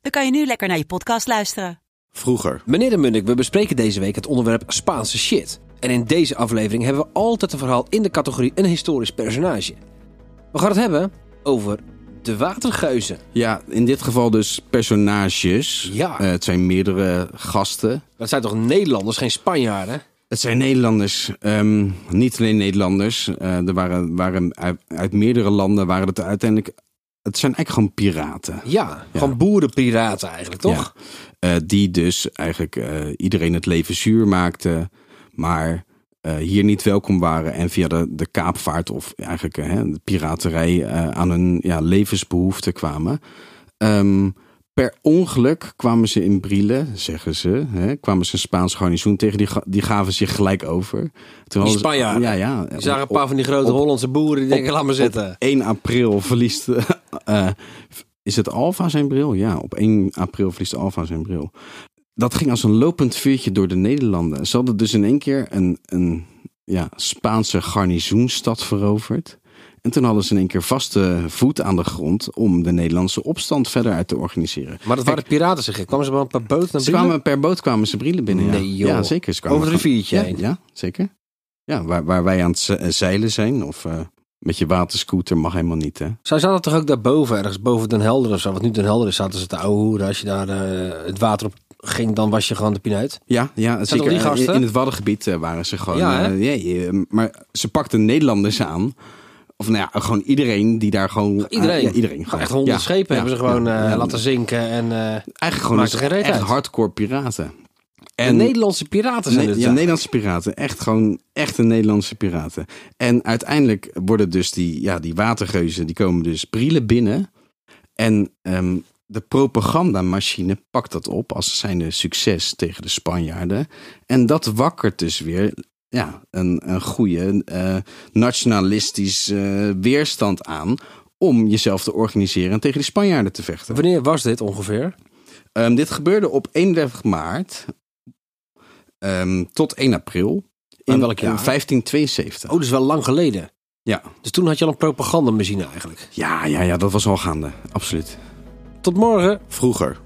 dan kan je nu lekker naar je podcast luisteren. Vroeger. Meneer de Munnik, we bespreken deze week het onderwerp Spaanse shit. En in deze aflevering hebben we altijd een verhaal in de categorie een historisch personage. We gaan het hebben over de watergeuzen. Ja, in dit geval dus personages. Ja. Eh, het zijn meerdere gasten. Dat zijn toch Nederlanders, geen Spanjaarden? Het zijn Nederlanders, ehm, niet alleen Nederlanders. Eh, er waren, waren uit, uit meerdere landen waren het uiteindelijk. Het zijn eigenlijk gewoon piraten. Ja, gewoon boerenpiraten eigenlijk, toch? Ja. Eh, die dus eigenlijk eh, iedereen het leven zuur maakten, maar eh, hier niet welkom waren en via de, de kaapvaart of eigenlijk de piraterij aan hun ja, levensbehoeften kwamen. Ehm, per ongeluk kwamen ze in Brielen, zeggen ze, hè, kwamen ze een Spaans garnizoen tegen, die, die gaven zich gelijk over. Toen Die Spanjaarden. Ja, ja. Je zag een paar van die grote op- Hollandse boeren die denken, laat maar zitten. op 1 april verliest. eh, is het Alfa zijn bril? Ja, op 1 april verliest Alfa zijn bril. Dat ging als een lopend vuurtje door de Nederlanden. Ze hadden dus in één keer een, een ja, Spaanse garnizoenstad veroverd. En toen hadden ze in één keer vaste voet aan de grond om de Nederlandse opstand verder uit te organiseren. Maar dat waren piraten, zeg ik. Kwamen ze wel paar boten naar Ze Brielen? kwamen per boot kwamen ze Brielen binnen. ja. Nee, joh. Ja, zeker. Ze Over het riviertje ja, heen? Ja, zeker. Ja, waar, waar wij aan het ze- zeilen zijn. Of eh, met je waterscooter mag helemaal niet, hè? Zij zaten toch ook daarboven, ergens boven Den Helder of zo. Wat nu Den Helder is, zaten ze te ouwe hoeren. Als je daar eh, het water op ging, dan was je gewoon de pineut. Ja, ja zeker. die In- gasten? In het Waddengebied eh, waren ze gewoon. Ja, eh, ja, maar ze pakten Nederlanders aan. Of nou ja, gewoon iedereen die daar gewoon. Iedereen. ja, iedereen. Gewoon Gewoon. echt honderd Ja, schepen ja, hebben ze gewoon ja, eh, laten zinken. En eh, Eigenlijk gewoon dus geen echt uit. hardcore piraten. de Nederlandse piraten zijn Ne- het. ja, Nederlandse piraten. Echt gewoon echte Nederlandse piraten. En uiteindelijk worden dus die, ja, die watergeuzen, die komen dus Brielen binnen. En ehm, de propagandamachine pakt dat op als zijnde succes tegen de Spanjaarden. En dat wakkert dus weer ja, een, een goede eh, nationalistisch eh, weerstand aan om jezelf te organiseren en tegen die Spanjaarden te vechten. Wanneer was dit ongeveer? Ehm, dit gebeurde op 31 maart ehm, tot 1 april in welk jaar? eh, 1572. Oh, dat is wel lang geleden. Ja. Dus toen had je al een propagandamachine eigenlijk. Ja, ja, ja, dat was al gaande. Absoluut. Tot morgen. Vroeger.